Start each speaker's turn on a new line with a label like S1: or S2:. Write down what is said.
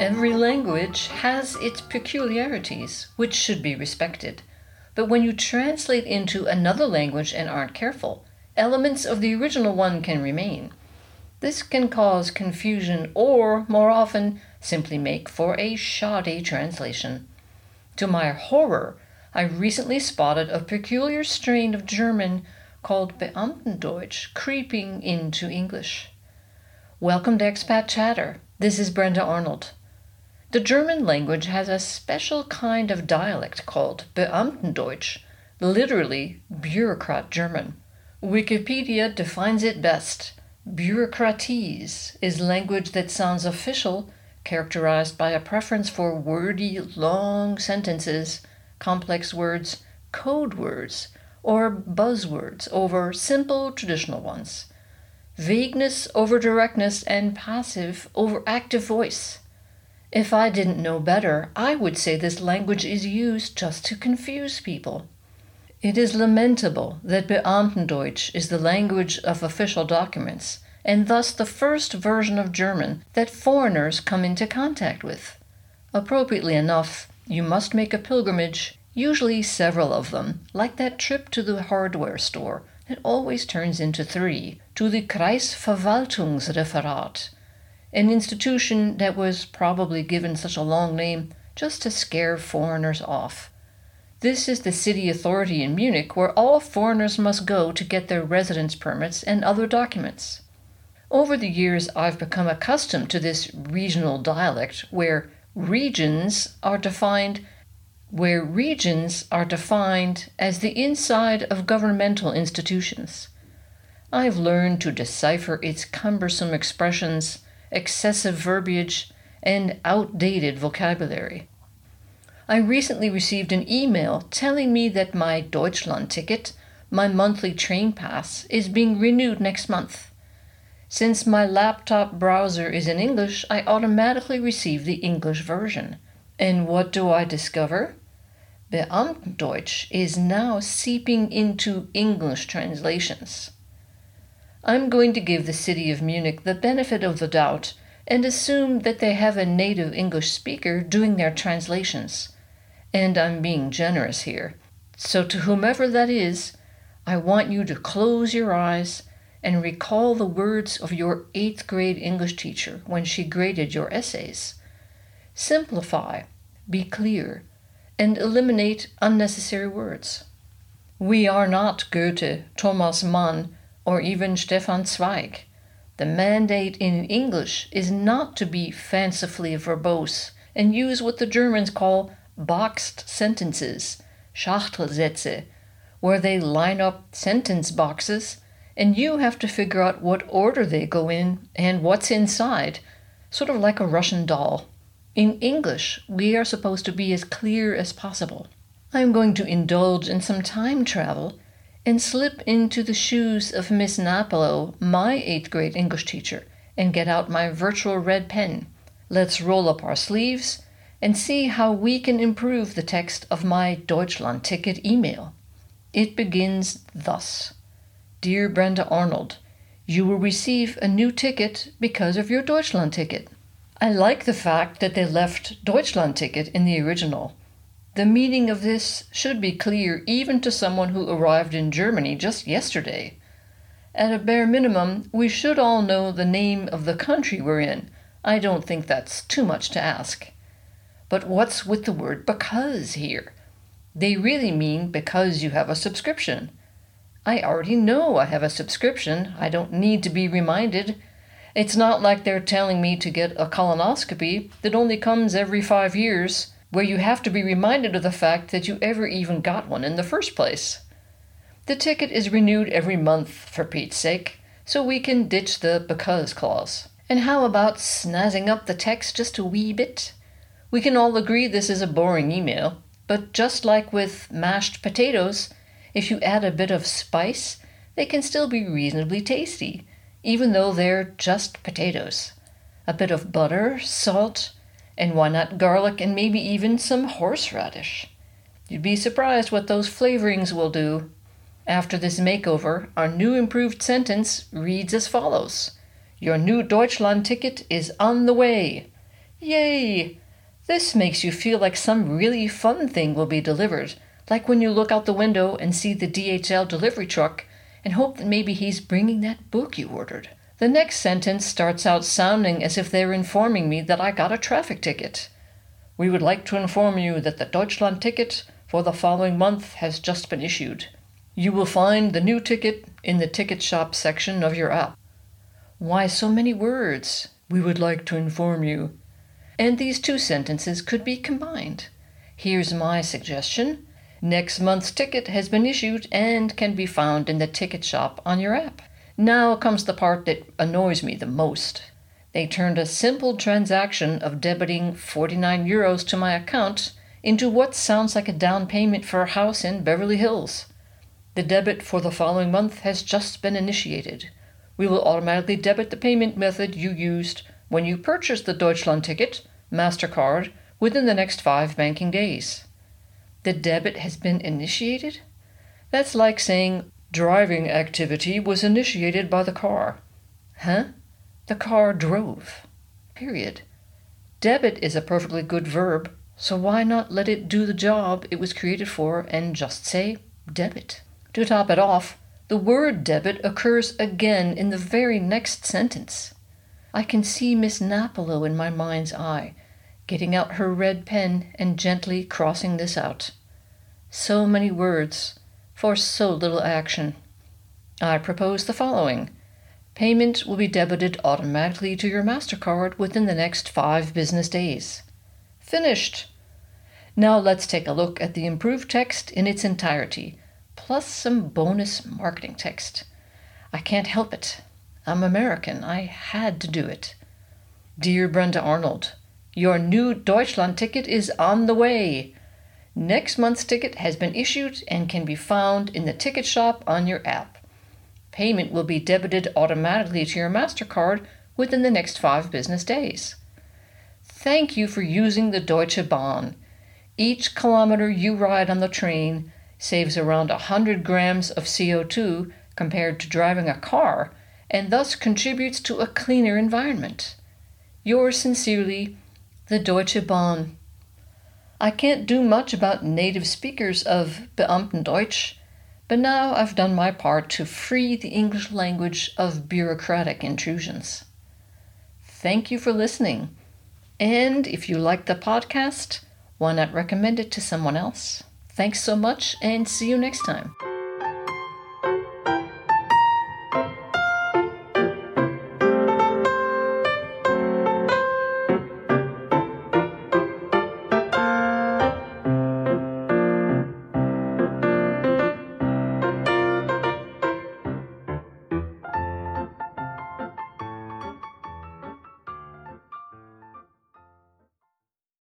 S1: Every language has its peculiarities, which should be respected. But when you translate into another language and aren't careful, elements of the original one can remain. This can cause confusion or, more often, simply make for a shoddy translation. To my horror, I recently spotted a peculiar strain of German called Beamtendeutsch creeping into English. Welcome to Expat Chatter. This is Brenda Arnold. The German language has a special kind of dialect called Beamtendeutsch, literally bureaucrat German. Wikipedia defines it best. Bureaucratese is language that sounds official, characterized by a preference for wordy, long sentences, complex words, code words, or buzzwords over simple traditional ones. Vagueness over directness and passive over active voice. If I didn't know better, I would say this language is used just to confuse people. It is lamentable that Beamtendeutsch is the language of official documents, and thus the first version of German that foreigners come into contact with. Appropriately enough, you must make a pilgrimage usually several of them, like that trip to the hardware store that always turns into three, to the Kreisverwaltungsreferat, an institution that was probably given such a long name just to scare foreigners off. This is the city authority in Munich where all foreigners must go to get their residence permits and other documents. Over the years, I've become accustomed to this regional dialect where regions are defined where regions are defined as the inside of governmental institutions. I've learned to decipher its cumbersome expressions, excessive verbiage, and outdated vocabulary. I recently received an email telling me that my Deutschland ticket, my monthly train pass, is being renewed next month. Since my laptop browser is in English, I automatically receive the English version. And what do I discover? Beamtendeutsch is now seeping into English translations. I'm going to give the city of Munich the benefit of the doubt and assume that they have a native English speaker doing their translations. And I'm being generous here. So, to whomever that is, I want you to close your eyes and recall the words of your eighth grade English teacher when she graded your essays. Simplify, be clear, and eliminate unnecessary words. We are not Goethe, Thomas Mann, or even Stefan Zweig. The mandate in English is not to be fancifully verbose and use what the Germans call boxed sentences, Schachtelsätze, where they line up sentence boxes and you have to figure out what order they go in and what's inside, sort of like a Russian doll. In English, we are supposed to be as clear as possible. I am going to indulge in some time travel and slip into the shoes of Miss Napolo, my eighth grade English teacher, and get out my virtual red pen. Let's roll up our sleeves and see how we can improve the text of my Deutschland ticket email. It begins thus Dear Brenda Arnold, you will receive a new ticket because of your Deutschland ticket. I like the fact that they left Deutschland ticket in the original. The meaning of this should be clear even to someone who arrived in Germany just yesterday. At a bare minimum, we should all know the name of the country we're in. I don't think that's too much to ask. But what's with the word because here? They really mean because you have a subscription. I already know I have a subscription. I don't need to be reminded. It's not like they're telling me to get a colonoscopy that only comes every five years, where you have to be reminded of the fact that you ever even got one in the first place. The ticket is renewed every month, for Pete's sake, so we can ditch the because clause. And how about snazzing up the text just a wee bit? We can all agree this is a boring email, but just like with mashed potatoes, if you add a bit of spice, they can still be reasonably tasty even though they're just potatoes. A bit of butter, salt, and why not garlic and maybe even some horseradish. You'd be surprised what those flavorings will do. After this makeover, our new improved sentence reads as follows Your new Deutschland ticket is on the way. Yay! This makes you feel like some really fun thing will be delivered, like when you look out the window and see the DHL delivery truck and hope that maybe he's bringing that book you ordered. The next sentence starts out sounding as if they're informing me that I got a traffic ticket. We would like to inform you that the Deutschland ticket for the following month has just been issued. You will find the new ticket in the ticket shop section of your app. Why so many words? We would like to inform you. And these two sentences could be combined. Here's my suggestion. Next month's ticket has been issued and can be found in the ticket shop on your app. Now comes the part that annoys me the most. They turned a simple transaction of debiting 49 euros to my account into what sounds like a down payment for a house in Beverly Hills. The debit for the following month has just been initiated. We will automatically debit the payment method you used when you purchased the Deutschland ticket, MasterCard, within the next five banking days. The debit has been initiated? That's like saying Driving activity was initiated by the car. Huh? The car drove. Period. Debit is a perfectly good verb, so why not let it do the job it was created for and just say debit? To top it off, the word debit occurs again in the very next sentence. I can see Miss Napolo in my mind's eye, getting out her red pen and gently crossing this out. So many words, for so little action. I propose the following Payment will be debited automatically to your MasterCard within the next five business days. Finished! Now let's take a look at the improved text in its entirety, plus some bonus marketing text. I can't help it. I'm American. I had to do it. Dear Brenda Arnold, your new Deutschland ticket is on the way. Next month's ticket has been issued and can be found in the ticket shop on your app. Payment will be debited automatically to your MasterCard within the next five business days. Thank you for using the Deutsche Bahn. Each kilometer you ride on the train saves around 100 grams of CO2 compared to driving a car and thus contributes to a cleaner environment. Yours sincerely, the Deutsche Bahn. I can't do much about native speakers of Beamtendeutsch, but now I've done my part to free the English language of bureaucratic intrusions. Thank you for listening. And if you like the podcast, why not recommend it to someone else? Thanks so much and see you next time.